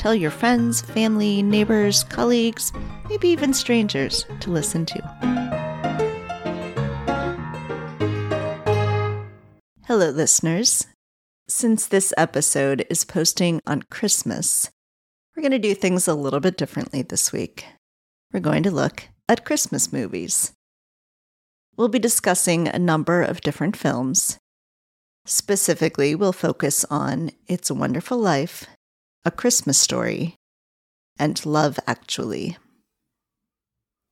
Tell your friends, family, neighbors, colleagues, maybe even strangers to listen to. Hello, listeners. Since this episode is posting on Christmas, we're going to do things a little bit differently this week. We're going to look at Christmas movies. We'll be discussing a number of different films. Specifically, we'll focus on It's a Wonderful Life a Christmas Story, and Love Actually.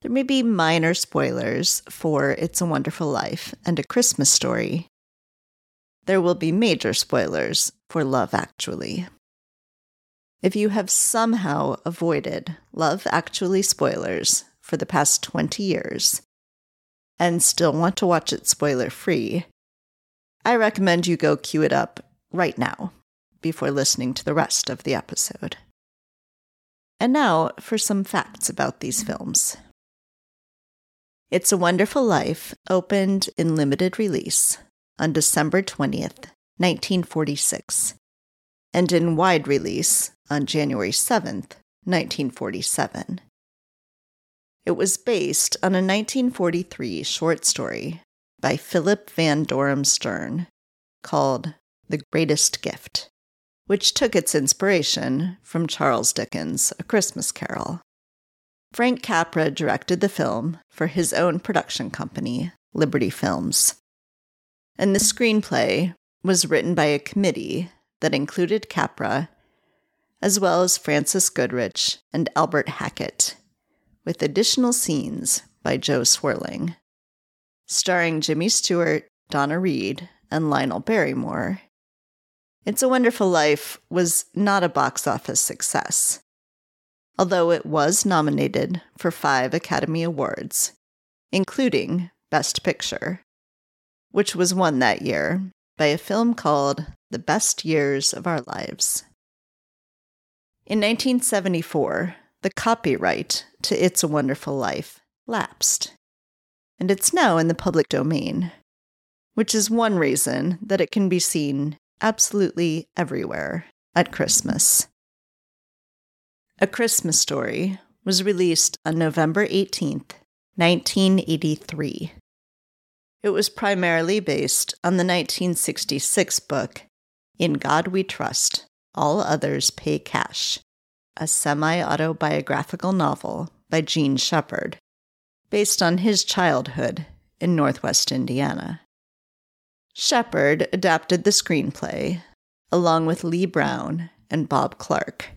There may be minor spoilers for It's a Wonderful Life and A Christmas Story. There will be major spoilers for Love Actually. If you have somehow avoided Love Actually spoilers for the past 20 years and still want to watch it spoiler free, I recommend you go queue it up right now before listening to the rest of the episode. And now for some facts about these films. It's a Wonderful Life opened in limited release on December 20th, 1946, and in wide release on January 7th, 1947. It was based on a 1943 short story by Philip Van Doren Stern called The Greatest Gift which took its inspiration from Charles Dickens' A Christmas Carol. Frank Capra directed the film for his own production company, Liberty Films. And the screenplay was written by a committee that included Capra, as well as Frances Goodrich and Albert Hackett, with additional scenes by Jo Swerling. Starring Jimmy Stewart, Donna Reed, and Lionel Barrymore, it's a Wonderful Life was not a box office success, although it was nominated for five Academy Awards, including Best Picture, which was won that year by a film called The Best Years of Our Lives. In 1974, the copyright to It's a Wonderful Life lapsed, and it's now in the public domain, which is one reason that it can be seen absolutely everywhere at Christmas. A Christmas Story was released on November 18th, 1983. It was primarily based on the 1966 book In God We Trust, All Others Pay Cash, a semi autobiographical novel by Jean Shepherd, based on his childhood in Northwest Indiana. Shepherd adapted the screenplay, along with Leigh Brown and Bob Clark.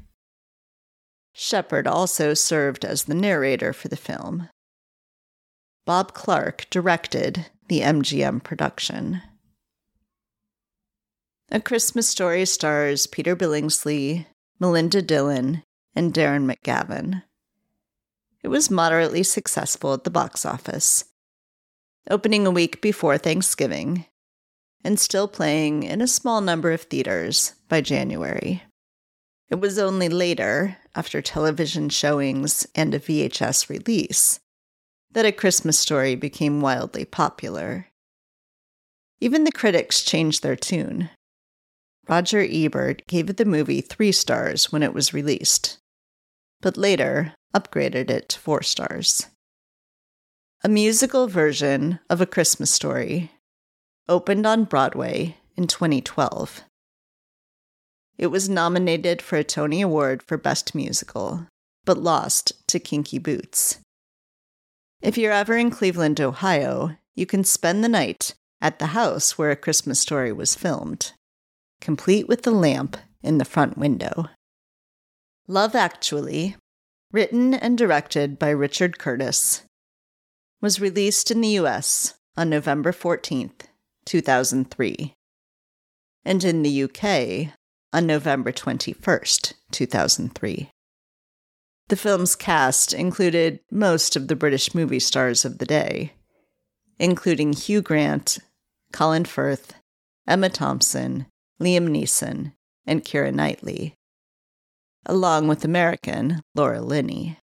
Shepherd also served as the narrator for the film. Bob Clark directed the MGM production. A Christmas Story stars Peter Billingsley, Melinda Dillon, and Darren McGavin. It was moderately successful at the box office, opening a week before Thanksgiving and still playing in a small number of theaters by January. It was only later, after television showings and a VHS release, that A Christmas Story became wildly popular. Even the critics changed their tune. Roger Ebert gave the movie three stars when it was released, but later upgraded it to four stars. A musical version of A Christmas Story opened on Broadway in 2012. It was nominated for a Tony Award for Best Musical, but lost to Kinky Boots. If you're ever in Cleveland, Ohio, you can spend the night at the house where A Christmas Story was filmed, complete with the lamp in the front window. Love Actually, written and directed by Richard Curtis, was released in the US on November 14th, 2003, and in the UK on November 21st, 2003. The film's cast included most of the British movie stars of the day, including Hugh Grant, Colin Firth, Emma Thompson, Liam Neeson, and Keira Knightley, along with American Laura Linney.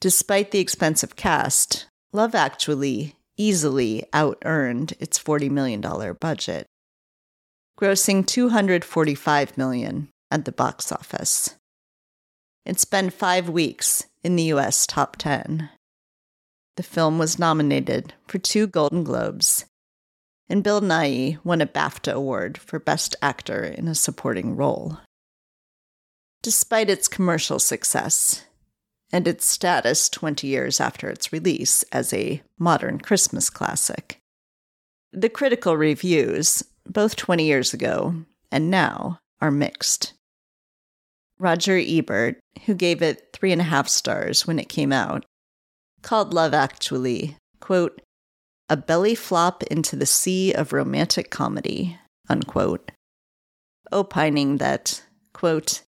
Despite the expensive cast, Love Actually easily out earned its $40 million budget, grossing 245 million at the box office. It spent five weeks in the US top 10. The film was nominated for two Golden Globes, and Bill Nighy won a BAFTA award for Best Actor in a Supporting Role. Despite its commercial success, and its status 20 years after its release as a modern Christmas classic. The critical reviews, both 20 years ago and now, are mixed. Roger Ebert, who gave it three and a half stars when it came out, called Love Actually, quote, a belly flop into the sea of romantic comedy, unquote, opining that, quote,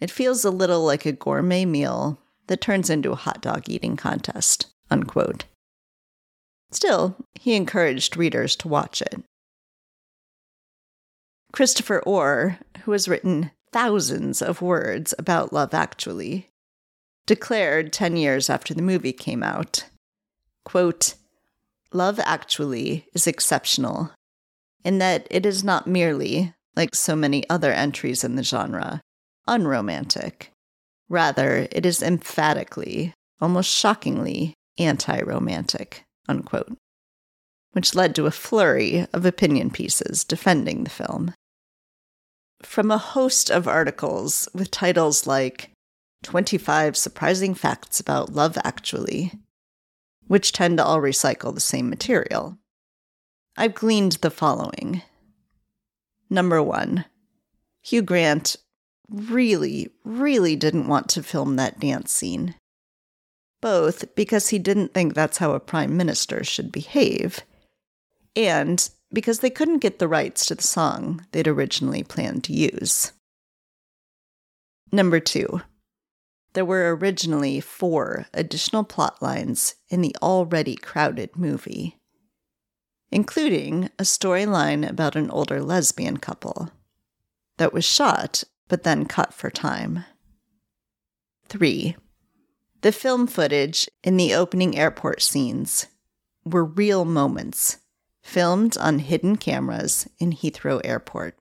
it feels a little like a gourmet meal that turns into a hot dog eating contest. Unquote. Still, he encouraged readers to watch it. Christopher Orr, who has written thousands of words about Love Actually, declared 10 years after the movie came out quote, Love Actually is exceptional in that it is not merely, like so many other entries in the genre, unromantic, Rather, it is emphatically, almost shockingly, anti romantic, unquote, which led to a flurry of opinion pieces defending the film. From a host of articles with titles like 25 Surprising Facts About Love Actually, which tend to all recycle the same material, I've gleaned the following. Number one, Hugh Grant really, really didn't want to film that dance scene. Both because he didn't think that's how a prime minister should behave, and because they couldn't get the rights to the song they'd originally planned to use. Number two, there were originally four additional plot lines in the already crowded movie, including a storyline about an older lesbian couple that was shot but then cut for time. 3. The film footage in the opening airport scenes were real moments filmed on hidden cameras in Heathrow Airport.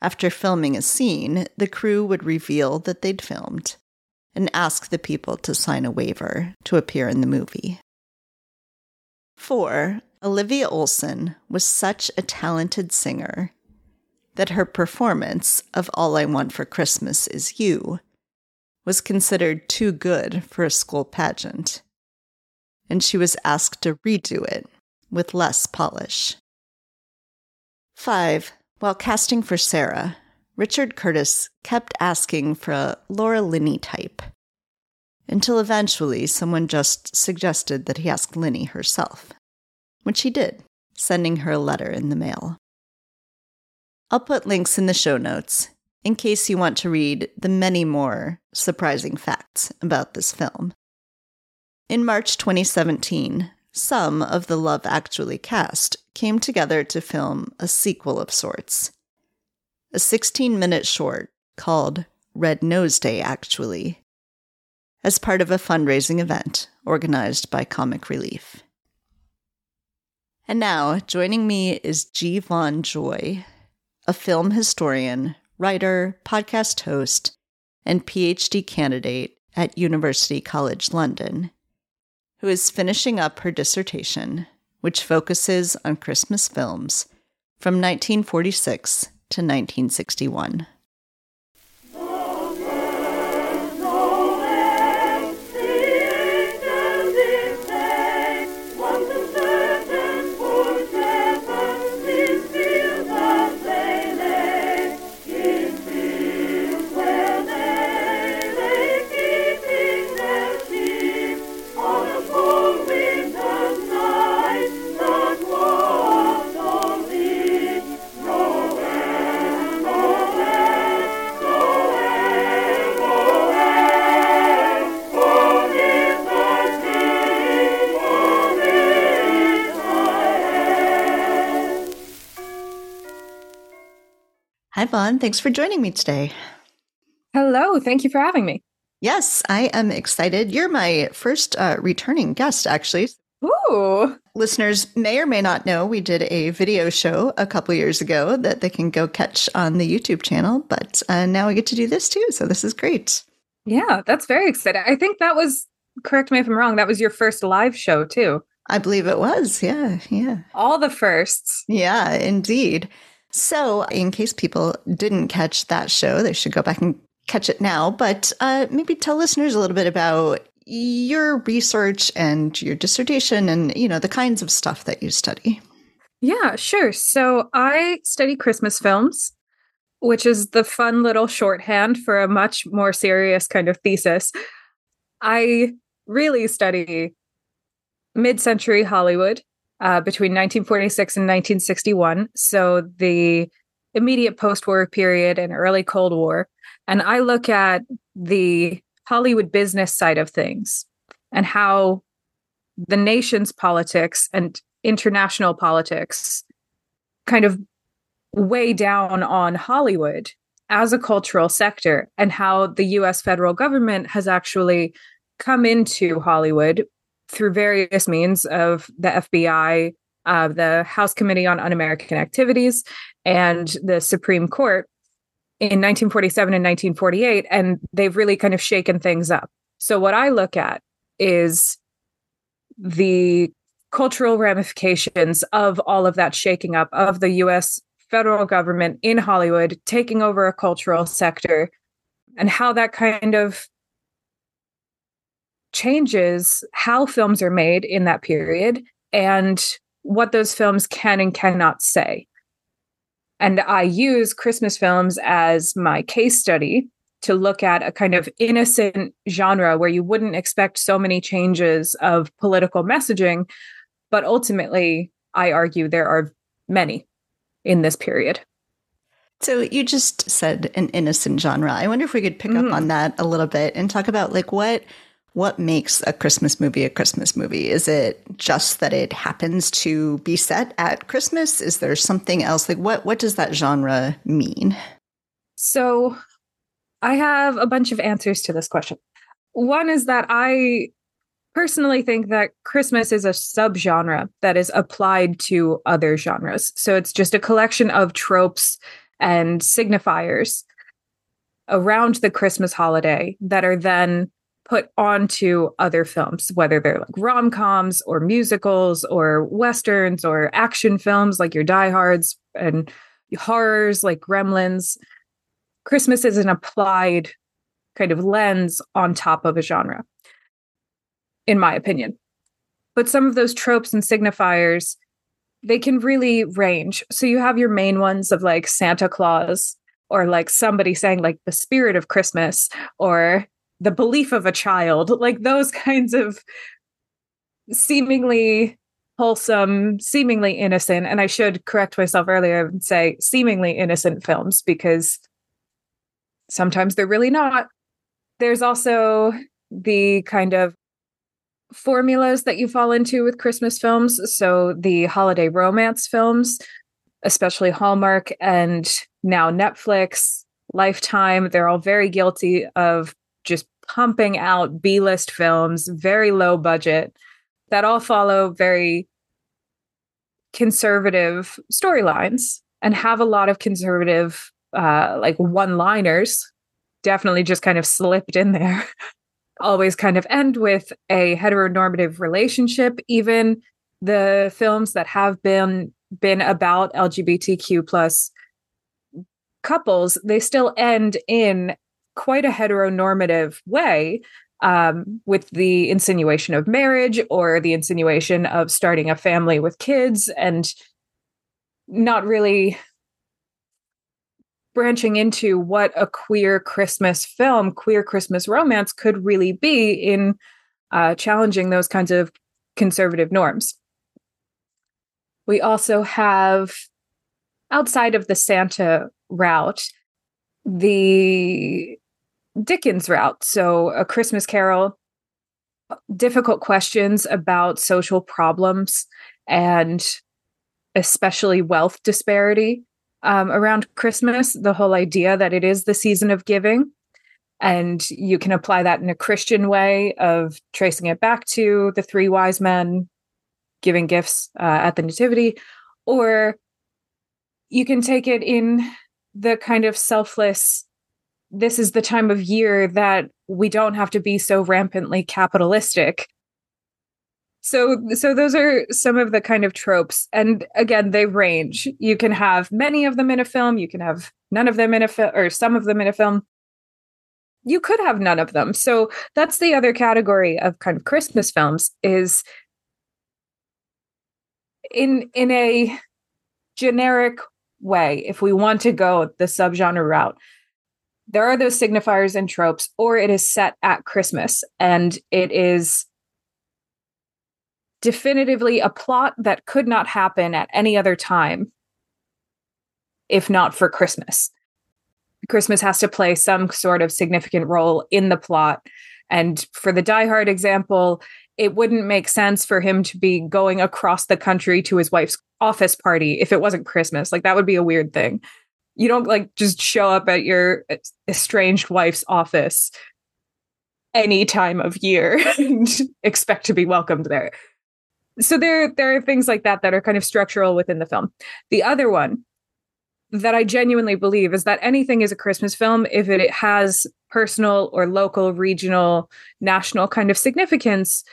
After filming a scene, the crew would reveal that they'd filmed and ask the people to sign a waiver to appear in the movie. 4. Olivia Olson was such a talented singer that her performance of All I Want for Christmas Is You was considered too good for a school pageant, and she was asked to redo it with less polish. 5. While casting for Sarah, Richard Curtis kept asking for a Laura Linney type, until eventually someone just suggested that he ask Linney herself, which he did, sending her a letter in the mail. I'll put links in the show notes in case you want to read the many more surprising facts about this film. In March 2017, some of the Love Actually cast came together to film a sequel of sorts. A 16 minute short called Red Nose Day Actually, as part of a fundraising event organized by Comic Relief. And now, joining me is G. Vaughn Joy, a film historian, writer, podcast host, and PhD candidate at University College London, who is finishing up her dissertation, which focuses on Christmas films from 1946 to 1961. Hi, Vaughn. Thanks for joining me today. Hello. Thank you for having me. Yes, I am excited. You're my first uh, returning guest, actually. Ooh. Listeners may or may not know we did a video show a couple years ago that they can go catch on the YouTube channel, but uh, now we get to do this too. So this is great. Yeah, that's very exciting. I think that was, correct me if I'm wrong, that was your first live show too. I believe it was. Yeah, yeah. All the firsts. Yeah, indeed. So, in case people didn't catch that show, they should go back and catch it now. But uh, maybe tell listeners a little bit about your research and your dissertation and, you know, the kinds of stuff that you study. Yeah, sure. So, I study Christmas films, which is the fun little shorthand for a much more serious kind of thesis. I really study mid century Hollywood uh, between 1946 and 1961. So the immediate post war period and early Cold War. And I look at the Hollywood business side of things and how the nation's politics and international politics kind of weigh down on Hollywood as a cultural sector and how the US federal government has actually come into Hollywood through various means of the FBI, uh, the House Committee on Un American Activities, and the Supreme Court in 1947 and 1948. And they've really kind of shaken things up. So, what I look at is the cultural ramifications of all of that shaking up of the US federal government in Hollywood taking over a cultural sector and how that kind of changes how films are made in that period and what those films can and cannot say. And I use Christmas films as my case study to look at a kind of innocent genre where you wouldn't expect so many changes of political messaging. But ultimately, I argue there are many in this period. So you just said an innocent genre. I wonder if we could pick mm. up on that a little bit and talk about like what what makes a Christmas movie a Christmas movie? Is it just that it happens to be set at Christmas? Is there something else? Like what what does that genre mean? So I have a bunch of answers to this question. One is that I personally think that Christmas is a subgenre that is applied to other genres. So it's just a collection of tropes and signifiers around the Christmas holiday that are then put onto other films, whether they're like rom coms or musicals or westerns or action films like your diehards and horrors like Gremlins. Christmas is an applied kind of lens on top of a genre, in my opinion. But some of those tropes and signifiers, they can really range. So you have your main ones of like Santa Claus or like somebody saying like the spirit of Christmas or the belief of a child, like those kinds of seemingly wholesome, seemingly innocent, and I should correct myself earlier and say seemingly innocent films because sometimes they're really not. There's also the kind of formulas that you fall into with Christmas films. So the holiday romance films, especially Hallmark and now Netflix, Lifetime, they're all very guilty of just pumping out B list films, very low budget, that all follow very conservative storylines and have a lot of conservative, uh, like one liners, definitely just kind of slipped in there. Always kind of end with a heteronormative relationship. Even the films that have been been about LGBTQ plus couples, they still end in quite a heteronormative way um, with the insinuation of marriage or the insinuation of starting a family with kids and not really branching into what a queer Christmas film, queer Christmas romance could really be in uh, challenging those kinds of conservative norms. We also have, outside of the Santa route, the Dickens route. So, A Christmas Carol, difficult questions about social problems and especially wealth disparity um, around Christmas, the whole idea that it is the season of giving. And you can apply that in a Christian way of tracing it back to the three wise men giving gifts uh, at the Nativity, or you can take it in the kind of selfless this is the time of year that we don't have to be so rampantly capitalistic. So so those are some of the kind of tropes. And again they range. You can have many of them in a film. You can have none of them in a film or some of them in a film. You could have none of them. So that's the other category of kind of christmas films is in in a generic way if we want to go the subgenre route there are those signifiers and tropes or it is set at christmas and it is definitively a plot that could not happen at any other time if not for Christmas. Christmas has to play some sort of significant role in the plot. And for the Die Hard example, it wouldn't make sense for him to be going across the country to his wife's office party if it wasn't Christmas. Like that would be a weird thing. You don't like just show up at your estranged wife's office any time of year and expect to be welcomed there so there there are things like that that are kind of structural within the film. The other one that I genuinely believe is that anything is a Christmas film if it has personal or local, regional, national kind of significance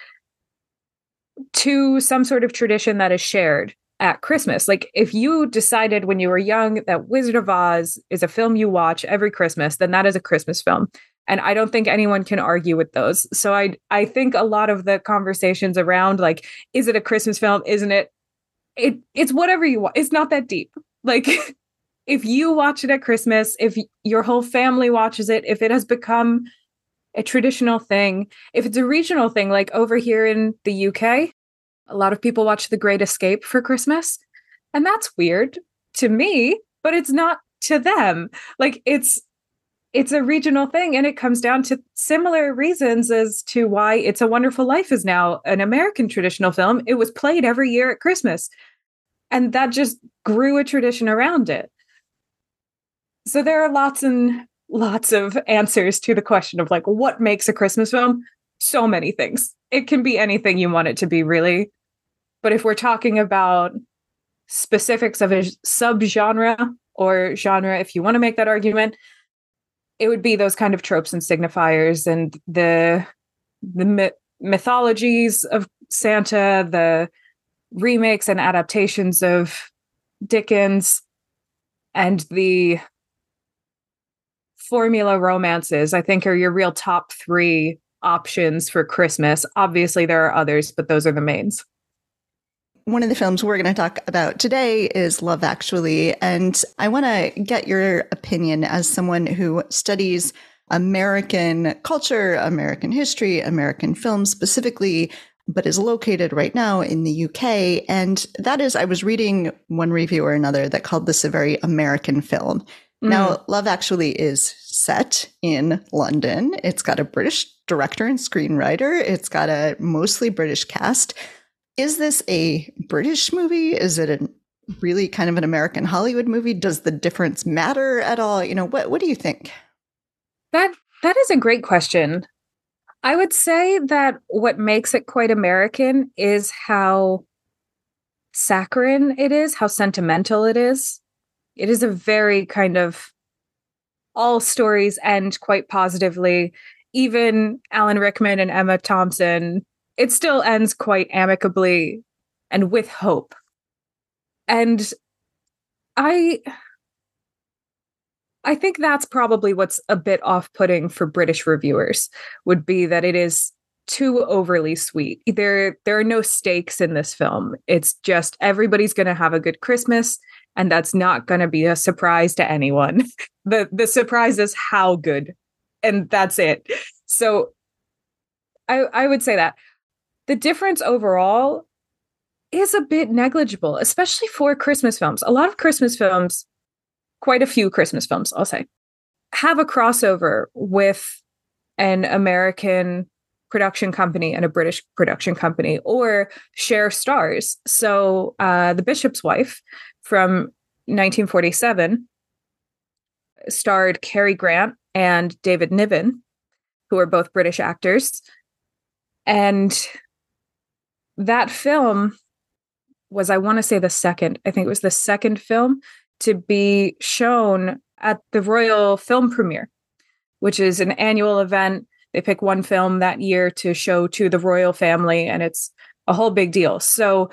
to some sort of tradition that is shared at Christmas. Like if you decided when you were young that Wizard of Oz is a film you watch every Christmas, then that is a Christmas film. And i don't think anyone can argue with those. So i i think a lot of the conversations around like is it a christmas film? Isn't it? It it's whatever you want. It's not that deep. Like if you watch it at christmas if your whole family watches it if it has become a traditional thing if it's a regional thing like over here in the uk a lot of people watch the great escape for christmas and that's weird to me but it's not to them like it's it's a regional thing and it comes down to similar reasons as to why It's a Wonderful Life is now an American traditional film. It was played every year at Christmas. And that just grew a tradition around it. So there are lots and lots of answers to the question of like what makes a Christmas film? So many things. It can be anything you want it to be really. But if we're talking about specifics of a subgenre or genre if you want to make that argument, it would be those kind of tropes and signifiers and the the myth- mythologies of Santa, the remakes and adaptations of Dickens, and the formula romances, I think, are your real top three options for Christmas. Obviously, there are others, but those are the mains one of the films we're going to talk about today is Love Actually. And I want to get your opinion as someone who studies American culture, American history, American film specifically, but is located right now in the UK. And that is, I was reading one review or another that called this a very American film. Mm. Now, Love Actually is set in London. It's got a British director and screenwriter. It's got a mostly British cast. Is this a British movie? Is it a really kind of an American Hollywood movie? Does the difference matter at all? You know, what what do you think? That that is a great question. I would say that what makes it quite American is how saccharine it is, how sentimental it is. It is a very kind of all stories end quite positively. Even Alan Rickman and Emma Thompson it still ends quite amicably and with hope. And I I think that's probably what's a bit off-putting for British reviewers would be that it is too overly sweet. There there are no stakes in this film. It's just everybody's going to have a good Christmas and that's not going to be a surprise to anyone. the the surprise is how good and that's it. So I I would say that the difference overall is a bit negligible, especially for Christmas films. A lot of Christmas films, quite a few Christmas films, I'll say, have a crossover with an American production company and a British production company or share stars. So, uh, The Bishop's Wife from 1947 starred Cary Grant and David Niven, who are both British actors. And that film was, I want to say, the second, I think it was the second film to be shown at the Royal Film Premiere, which is an annual event. They pick one film that year to show to the royal family, and it's a whole big deal. So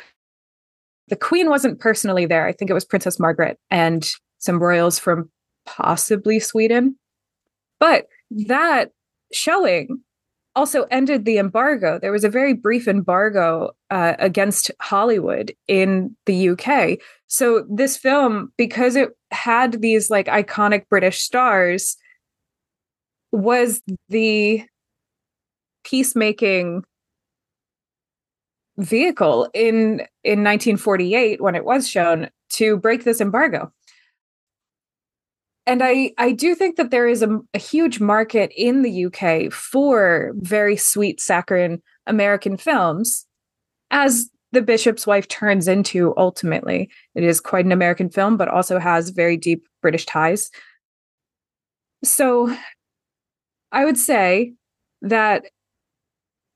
the Queen wasn't personally there. I think it was Princess Margaret and some royals from possibly Sweden. But that showing also ended the embargo. There was a very brief embargo uh, against Hollywood in the UK. So this film, because it had these like iconic British stars, was the peacemaking vehicle in in 1948 when it was shown to break this embargo and I I do think that there is a, a, huge market in the UK for very sweet saccharine American films, as The Bishop's Wife turns into ultimately. It is quite an American film, but also has very deep British ties. So, I would say that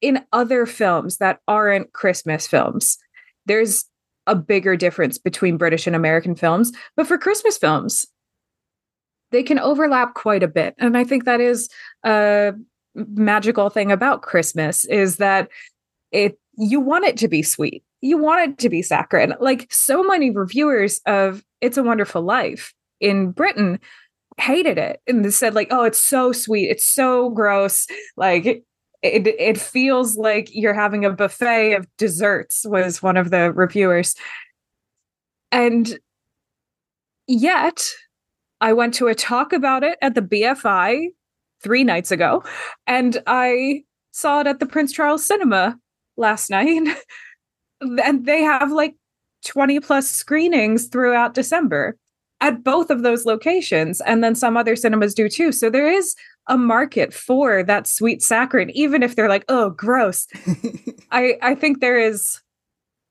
in other films that aren't Christmas films, there's a bigger difference between British and American films. But for Christmas films, they can overlap quite a bit. And I think that is a magical thing about Christmas is that it you want it to be sweet. You want it to be saccharine. Like so many reviewers of It's a Wonderful Life in Britain hated it and they said like, "Oh, it's so sweet. It's so gross." Like it, it feels like you're having a buffet of desserts was one of the reviewers. And yet I went to a talk about it at the BFI three nights ago, and I saw it at the Prince Charles Cinema last night. and they have like 20 plus screenings throughout December at both of those locations. And then some other cinemas do too. So there is a market for that sweet saccharine, even if they're like, oh, gross. I, I think there is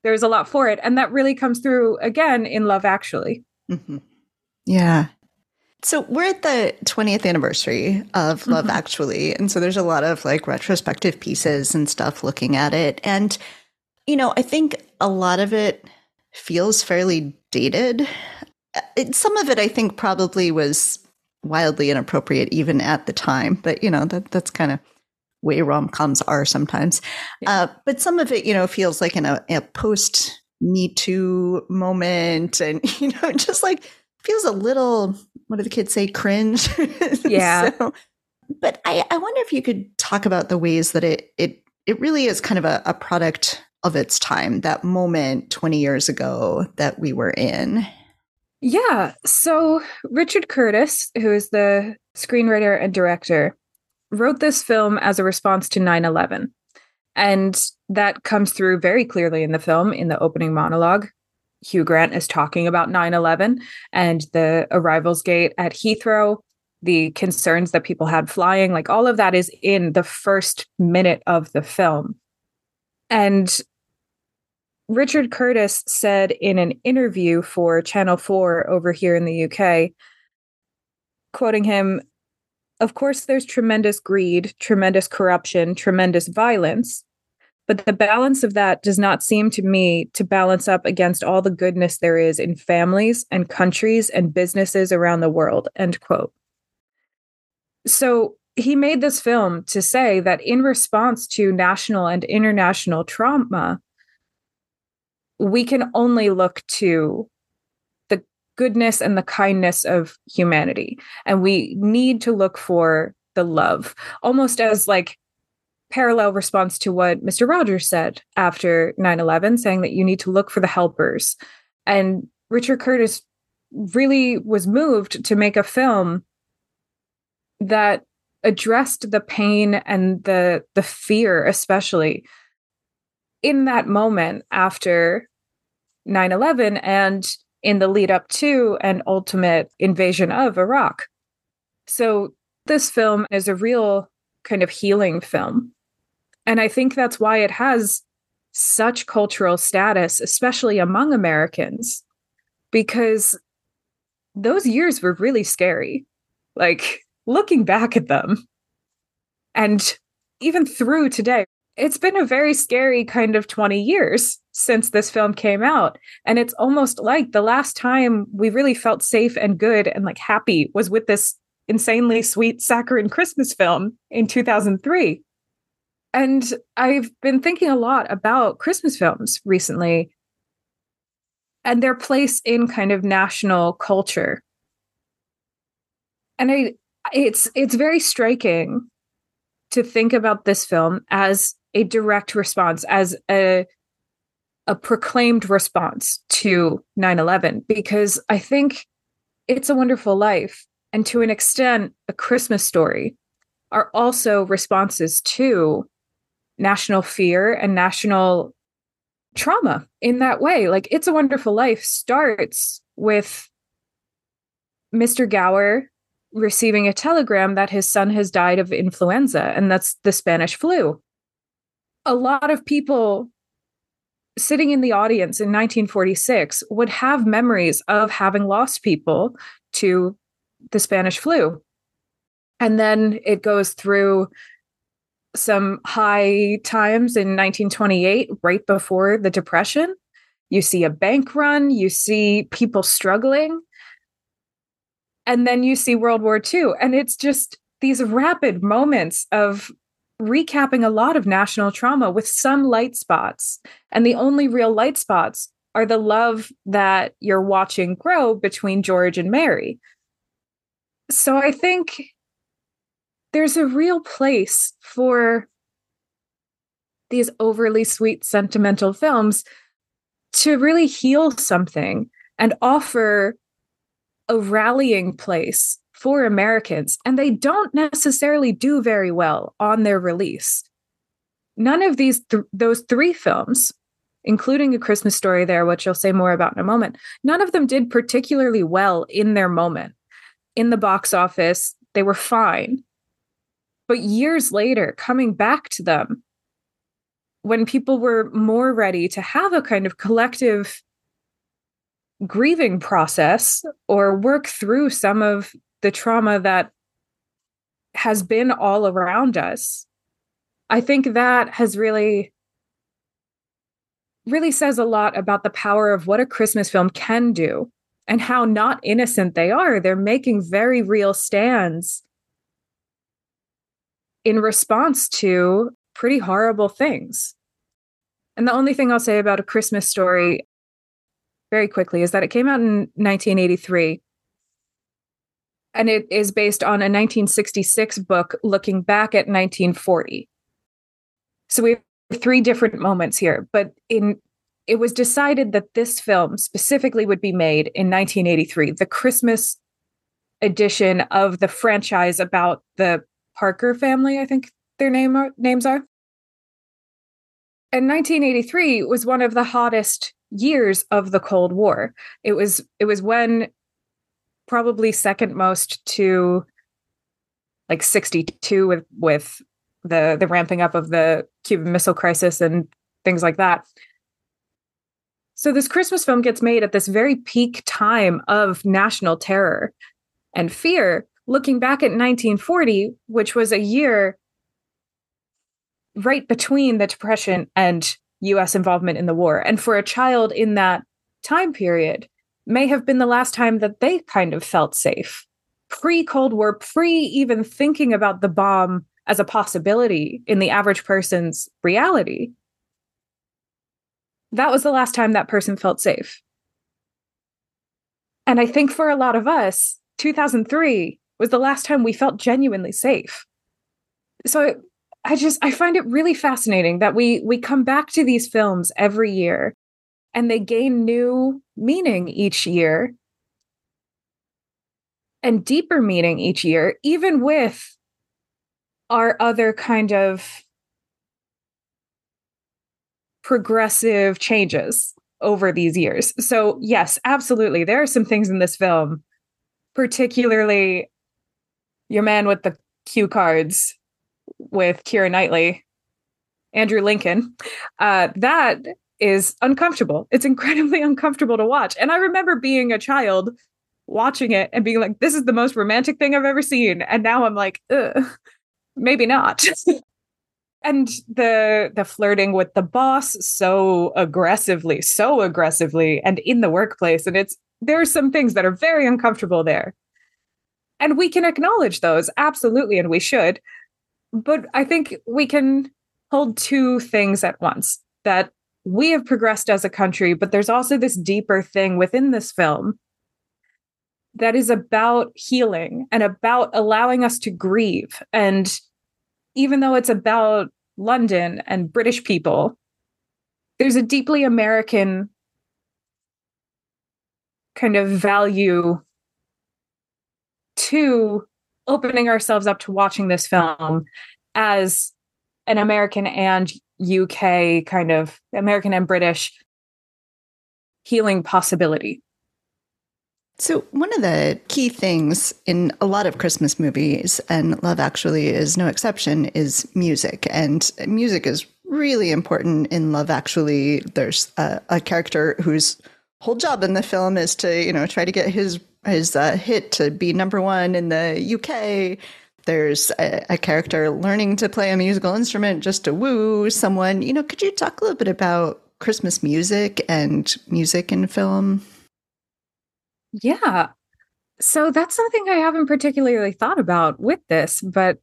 there's a lot for it. And that really comes through again in Love Actually. Mm-hmm. Yeah. So we're at the 20th anniversary of Love mm-hmm. Actually. And so there's a lot of like retrospective pieces and stuff looking at it. And, you know, I think a lot of it feels fairly dated. It, some of it I think probably was wildly inappropriate even at the time, but you know, that that's kind of way rom coms are sometimes. Yeah. Uh, but some of it, you know, feels like in a, a post Me Too moment and, you know, just like feels a little what do the kids say? Cringe. Yeah. So, but I, I wonder if you could talk about the ways that it it it really is kind of a, a product of its time that moment 20 years ago that we were in. Yeah. So richard curtis who is the screenwriter and director wrote this film as a response to 9-11 and that comes through very clearly in the film in the opening monologue Hugh Grant is talking about 9 11 and the arrivals gate at Heathrow, the concerns that people had flying, like all of that is in the first minute of the film. And Richard Curtis said in an interview for Channel 4 over here in the UK, quoting him, Of course, there's tremendous greed, tremendous corruption, tremendous violence. But the balance of that does not seem to me to balance up against all the goodness there is in families and countries and businesses around the world. End quote. So he made this film to say that in response to national and international trauma, we can only look to the goodness and the kindness of humanity. And we need to look for the love, almost as like parallel response to what Mr. Rogers said after 9 11, saying that you need to look for the helpers. And Richard Curtis really was moved to make a film that addressed the pain and the the fear especially in that moment after 9/11 and in the lead up to an ultimate invasion of Iraq. So this film is a real kind of healing film and I think that's why it has such cultural status, especially among Americans, because those years were really scary. Like looking back at them and even through today, it's been a very scary kind of 20 years since this film came out. And it's almost like the last time we really felt safe and good and like happy was with this insanely sweet saccharine Christmas film in 2003. And I've been thinking a lot about Christmas films recently and their place in kind of national culture. And I it's it's very striking to think about this film as a direct response as a a proclaimed response to 9/11 because I think it's a wonderful life and to an extent a Christmas story are also responses to national fear and national trauma in that way. Like It's a Wonderful Life starts with Mr. Gower receiving a telegram that his son has died of influenza, and that's the Spanish flu. A lot of people sitting in the audience in 1946 would have memories of having lost people to the Spanish flu. And then it goes through some high times in 1928, right before the Depression. You see a bank run, you see people struggling. And then you see World War II. And it's just these rapid moments of recapping a lot of national trauma with some light spots. And the only real light spots are the love that you're watching grow between George and Mary. So I think there's a real place for these overly sweet sentimental films to really heal something and offer a rallying place for Americans. And they don't necessarily do very well on their release. None of these, th- those three films, including A Christmas Story there, which I'll say more about in a moment, none of them did particularly well in their moment. In the box office, they were fine. But years later, coming back to them, when people were more ready to have a kind of collective grieving process or work through some of the trauma that has been all around us, I think that has really really says a lot about the power of what a Christmas film can do and how not innocent they are. They're making very real stands in response to pretty horrible things. And the only thing I'll say about a Christmas story very quickly is that it came out in 1983 and it is based on a 1966 book looking back at 1940. So we have three different moments here, but in it was decided that this film specifically would be made in 1983, the Christmas edition of the franchise about the Parker family, I think their name are, names are. And 1983 was one of the hottest years of the Cold War. It was it was when probably second most to like 62 with with the the ramping up of the Cuban Missile Crisis and things like that. So this Christmas film gets made at this very peak time of national terror and fear looking back at 1940, which was a year right between the Depression and US involvement in the war. And for a child in that time period, may have been the last time that they kind of felt safe. Pre Cold War, pre even thinking about the bomb as a possibility in the average person's reality. That was the last time that person felt safe. And I think for a lot of us, 2003 was the last time we felt genuinely safe. So I just I find it really fascinating that we we come back to these films every year and they gain new meaning each year and deeper meaning each year even with our other kind of progressive changes over these years. So, yes, absolutely. There are some things in this film, particularly your man with the cue cards with Keira Knightley, Andrew Lincoln, uh, that is uncomfortable. It's incredibly uncomfortable to watch. And I remember being a child watching it and being like, this is the most romantic thing I've ever seen. And now I'm like, maybe not. and the the flirting with the boss so aggressively, so aggressively, and in the workplace. And it's there are some things that are very uncomfortable there. And we can acknowledge those, absolutely, and we should. But I think we can hold two things at once that we have progressed as a country, but there's also this deeper thing within this film that is about healing and about allowing us to grieve. And even though it's about London and British people, there's a deeply American kind of value to opening ourselves up to watching this film as an American and UK kind of American and British healing possibility. So, one of the key things in a lot of Christmas movies, and Love Actually is no exception, is music. And music is really important in Love Actually. There's a, a character whose whole job in the film is to, you know, try to get his his a hit to be number one in the UK. There's a, a, character learning to play a musical instrument just to woo someone. You know, could you talk a little bit about Christmas music and music in film? Yeah. So that's something I haven't particularly thought about with this, but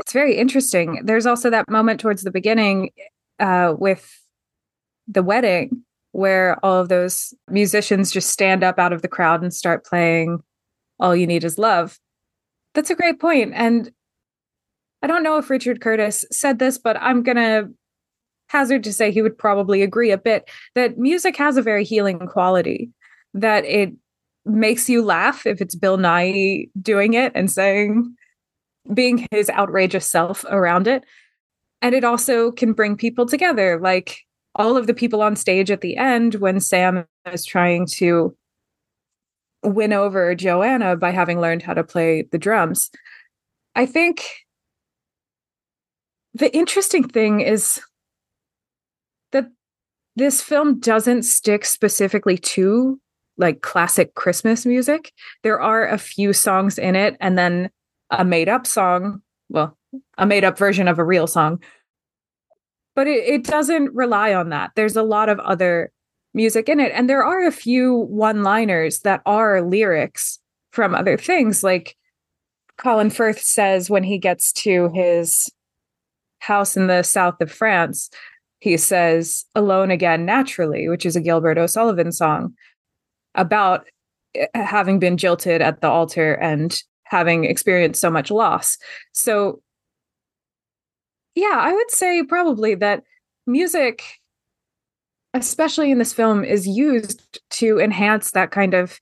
it's very interesting. There's also that moment towards the beginning uh, with the wedding where all of those musicians just stand up out of the crowd and start playing All You Need Is Love. That's a great point. And I don't know if Richard Curtis said this, but I'm going to hazard to say he would probably agree a bit that music has a very healing quality, that it makes you laugh if it's Bill Nighy doing it and saying, being his outrageous self around it. And it also can bring people together, like all of the people on stage at the end when Sam is trying to win over Joanna by having learned how to play the drums. I think the interesting thing is that this film doesn't stick specifically to like classic Christmas music. There are a few songs in it and then a made up song, well, a made up version of a real song. But it, it doesn't rely on that. There's a lot of other music in it. And there are a few one liners that are lyrics from other things. Like Colin Firth says when he gets to his house in the south of France, he says, Alone Again Naturally, which is a Gilbert O'Sullivan song about eh, having been jilted at the altar and having experienced so much loss. So, yeah, I would say probably that music, especially in this film, is used to enhance that kind of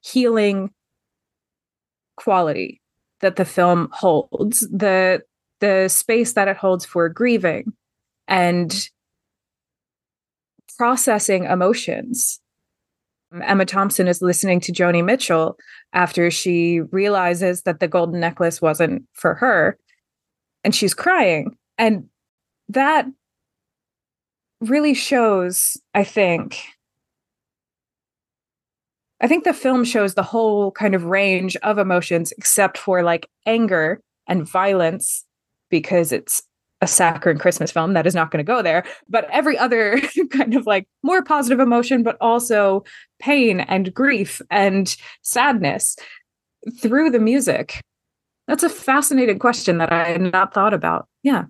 healing quality that the film holds the the space that it holds for grieving and processing emotions. Emma Thompson is listening to Joni Mitchell after she realizes that the golden necklace wasn't for her and she's crying. And that really shows, I think, I think the film shows the whole kind of range of emotions except for like anger and violence because it's a saccharine Christmas film that is not going to go there, but every other kind of like more positive emotion, but also pain and grief and sadness through the music. That's a fascinating question that I had not thought about. Yeah.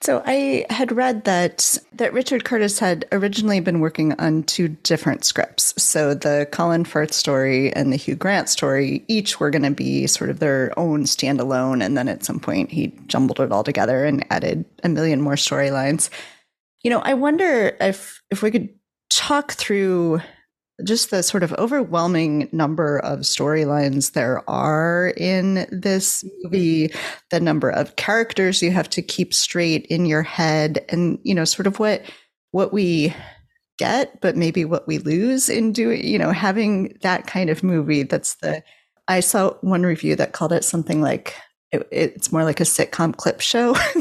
So I had read that that Richard Curtis had originally been working on two different scripts. So the Colin Firth story and the Hugh Grant story each were going to be sort of their own standalone and then at some point he jumbled it all together and added a million more storylines. You know, I wonder if if we could talk through just the sort of overwhelming number of storylines there are in this movie, the number of characters you have to keep straight in your head, and you know, sort of what what we get, but maybe what we lose in doing, you know, having that kind of movie. That's the I saw one review that called it something like it, it's more like a sitcom clip show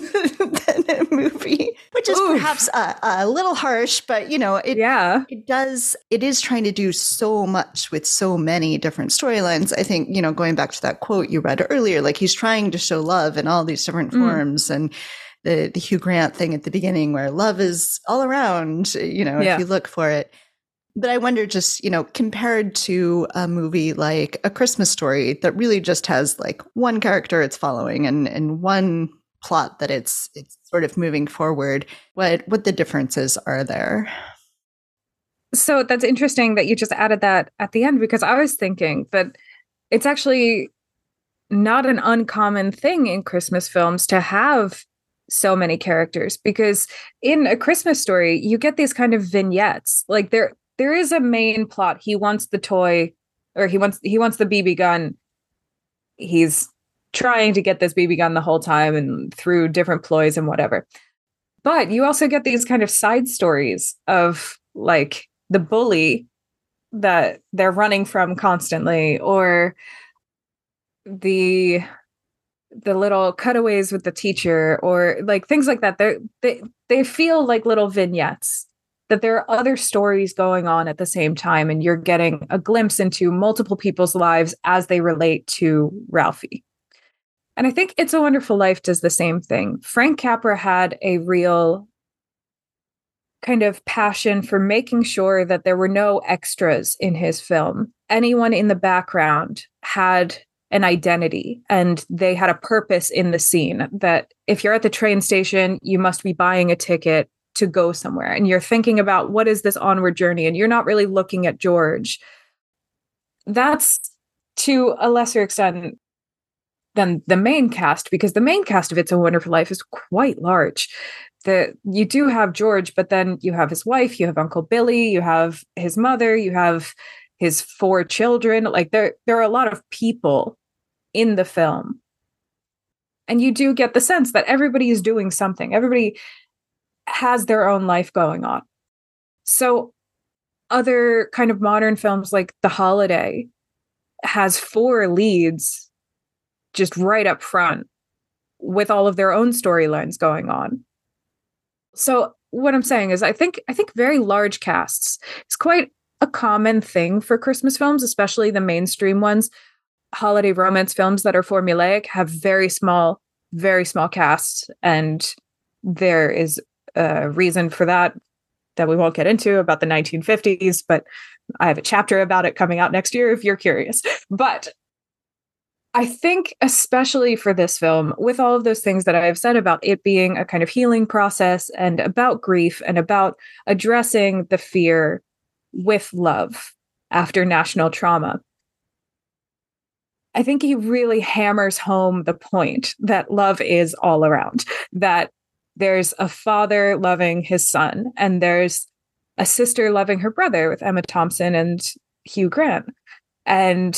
movie, which is Oof. perhaps a, a, little harsh, but you know, it yeah, it does. It is trying to do so much with so many different storylines. I think you know, going back to that quote you read earlier, like he's trying to show love in all these different mm. forms and. The, the Hugh Grant thing at the beginning where love is all around, you know, yeah. if you look for it. But I wonder just, you know, compared to a movie like A Christmas Story that really just has like one character it's following and, and one plot that it's it's sort of moving forward what what the differences are there? So that's interesting that you just added that at the end because i was thinking that it's actually not an uncommon thing in christmas films to have so many characters because in a christmas story you get these kind of vignettes. Like there there is a main plot. He wants the toy or he wants he wants the bb gun. He's trying to get this BB gun the whole time and through different ploys and whatever. But you also get these kind of side stories of like the bully that they're running from constantly or the the little cutaways with the teacher or like things like that they they they feel like little vignettes that there are other stories going on at the same time and you're getting a glimpse into multiple people's lives as they relate to Ralphie and I think It's a Wonderful Life does the same thing. Frank Capra had a real kind of passion for making sure that there were no extras in his film. Anyone in the background had an identity and they had a purpose in the scene that if you're at the train station, you must be buying a ticket to go somewhere and you're thinking about what is this onward journey and you're not really looking at George. That's to a lesser extent than the main cast because the main cast of It's a Wonderful Life is quite large. The you do have George, but then you have his wife, you have Uncle Billy, you have his mother, you have his four children. Like there there are a lot of people in the film. And you do get the sense that everybody is doing something. Everybody has their own life going on. So other kind of modern films like The Holiday has four leads just right up front with all of their own storylines going on. So what I'm saying is I think I think very large casts is quite a common thing for Christmas films, especially the mainstream ones. Holiday romance films that are formulaic have very small, very small casts, and there is a reason for that that we won't get into about the 1950s, but I have a chapter about it coming out next year if you're curious. But I think, especially for this film, with all of those things that I have said about it being a kind of healing process and about grief and about addressing the fear with love after national trauma, I think he really hammers home the point that love is all around, that there's a father loving his son, and there's a sister loving her brother with Emma Thompson and Hugh Grant. And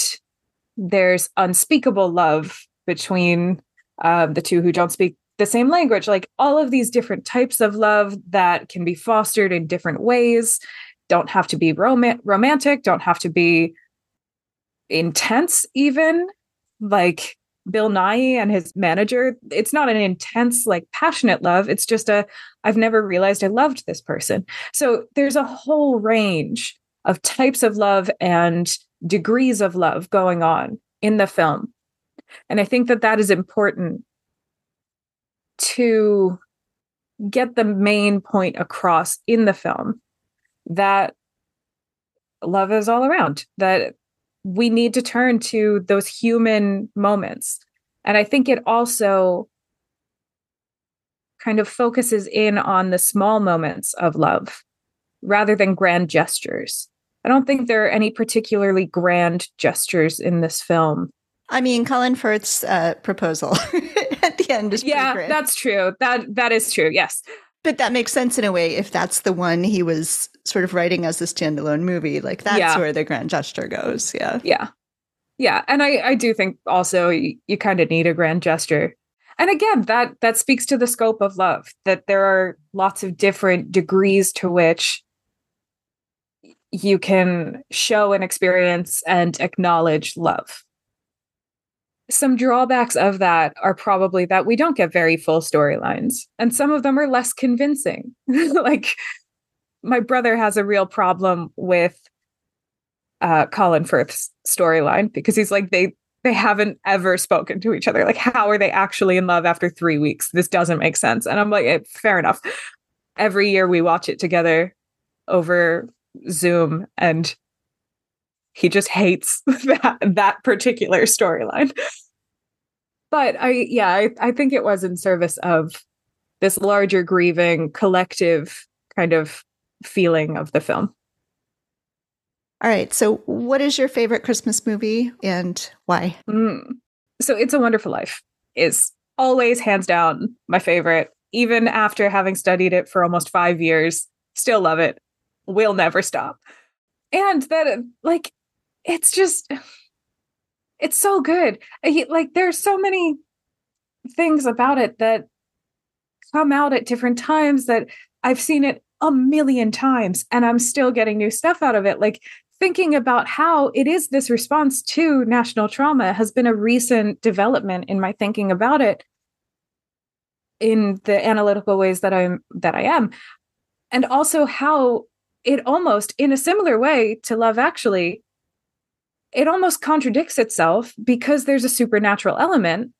there's unspeakable love between um, the two who don't speak the same language. Like all of these different types of love that can be fostered in different ways don't have to be rom- romantic don't have to be intense even. Like Bill Nighy and his manager it's not an intense like passionate love. It's just a i've never realized i loved this person. So there's a whole range of types of love and degrees of love going on in the film. And I think that that is important to get the main point across in the film that love is all around, that we need to turn to those human moments. And I think it also kind of focuses in on the small moments of love rather than grand gestures. I don't think there are any particularly grand gestures in this film. I mean, Colin Firth's uh, proposal at the end is yeah, that's true. That that is true. Yes, but that makes sense in a way if that's the one he was sort of writing as a standalone movie. Like that's yeah. where the grand gesture goes. Yeah, yeah, yeah. And I I do think also you, you kind of need a grand gesture. And again, that that speaks to the scope of love. That there are lots of different degrees to which you can show and experience and acknowledge love. some drawbacks of that are probably that we don't get very full storylines, and some of them are less convincing. like, my brother has a real problem with uh, Colin Firth's storyline because he's like, they they haven't ever spoken to each other. Like, how are they actually in love after three weeks? This doesn't make sense. And I'm like, eh, fair enough. Every year we watch it together over Zoom, and he just hates that that particular storyline. But I, yeah, I, I think it was in service of this larger grieving collective kind of feeling of the film. All right. So, what is your favorite Christmas movie and why? Mm. So, It's a Wonderful Life is always hands down my favorite, even after having studied it for almost five years. Still love it. Will never stop. And that, uh, like, it's just, it's so good. Uh, like, there's so many things about it that come out at different times that I've seen it a million times and I'm still getting new stuff out of it. Like thinking about how it is this response to national trauma has been a recent development in my thinking about it in the analytical ways that I'm that I am and also how it almost in a similar way to love actually it almost contradicts itself because there's a supernatural element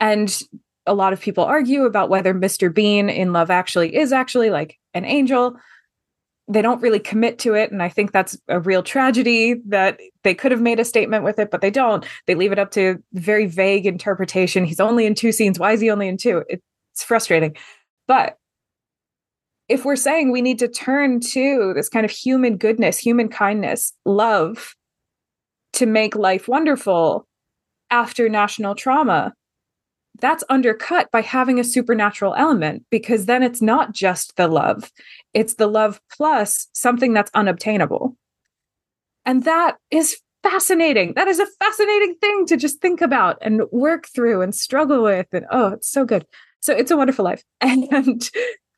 and a lot of people argue about whether Mr. Bean in Love Actually is actually like an angel. They don't really commit to it and i think that's a real tragedy that they could have made a statement with it but they don't. They leave it up to very vague interpretation. He's only in two scenes. Why is he only in two? It's frustrating. But if we're saying we need to turn to this kind of human goodness human kindness love to make life wonderful after national trauma that's undercut by having a supernatural element because then it's not just the love, it's the love plus something that's unobtainable. And that is fascinating. That is a fascinating thing to just think about and work through and struggle with. And oh, it's so good. So it's a wonderful life. And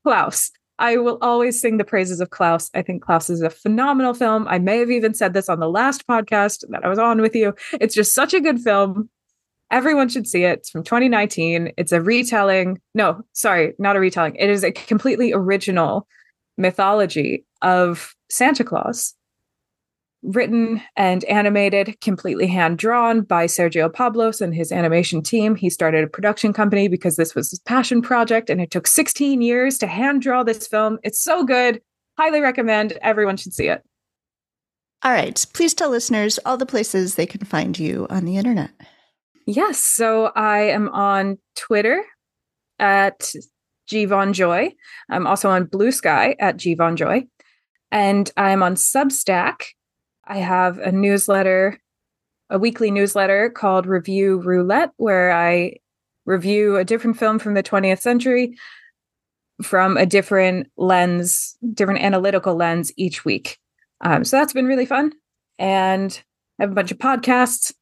Klaus, I will always sing the praises of Klaus. I think Klaus is a phenomenal film. I may have even said this on the last podcast that I was on with you. It's just such a good film. Everyone should see it. It's from 2019. It's a retelling. No, sorry, not a retelling. It is a completely original mythology of Santa Claus, written and animated, completely hand drawn by Sergio Pablos and his animation team. He started a production company because this was his passion project, and it took 16 years to hand draw this film. It's so good. Highly recommend. Everyone should see it. All right. Please tell listeners all the places they can find you on the internet. Yes. So I am on Twitter at G Vaughn Joy. I'm also on Blue Sky at G Vaughn Joy. And I'm on Substack. I have a newsletter, a weekly newsletter called Review Roulette, where I review a different film from the 20th century from a different lens, different analytical lens each week. Um, so that's been really fun. And I have a bunch of podcasts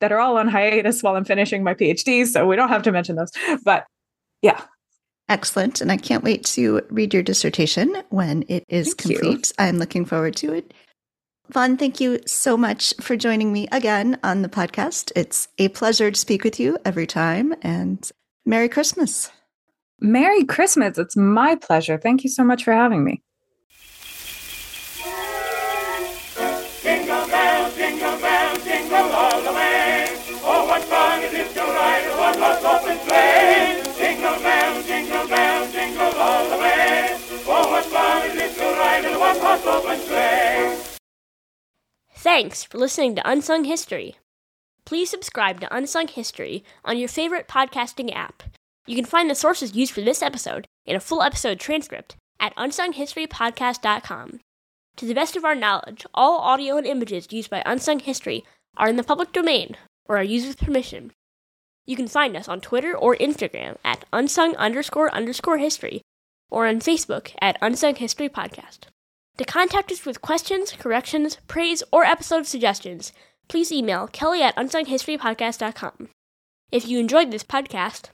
that are all on hiatus while I'm finishing my PhD. So we don't have to mention those. But yeah. Excellent. And I can't wait to read your dissertation when it is thank complete. You. I'm looking forward to it. Vaughn, thank you so much for joining me again on the podcast. It's a pleasure to speak with you every time. And Merry Christmas. Merry Christmas. It's my pleasure. Thank you so much for having me. Thanks for listening to Unsung History. Please subscribe to Unsung History on your favorite podcasting app. You can find the sources used for this episode and a full episode transcript at unsunghistorypodcast.com. To the best of our knowledge, all audio and images used by Unsung History are in the public domain or are used with permission. You can find us on Twitter or Instagram at unsung underscore underscore history or on Facebook at Unsung History Podcast. To contact us with questions, corrections, praise, or episode suggestions, please email kelly at unsunghistorypodcast.com. If you enjoyed this podcast,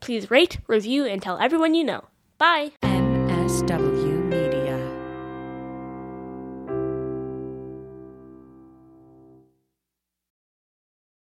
please rate, review, and tell everyone you know. Bye! MSW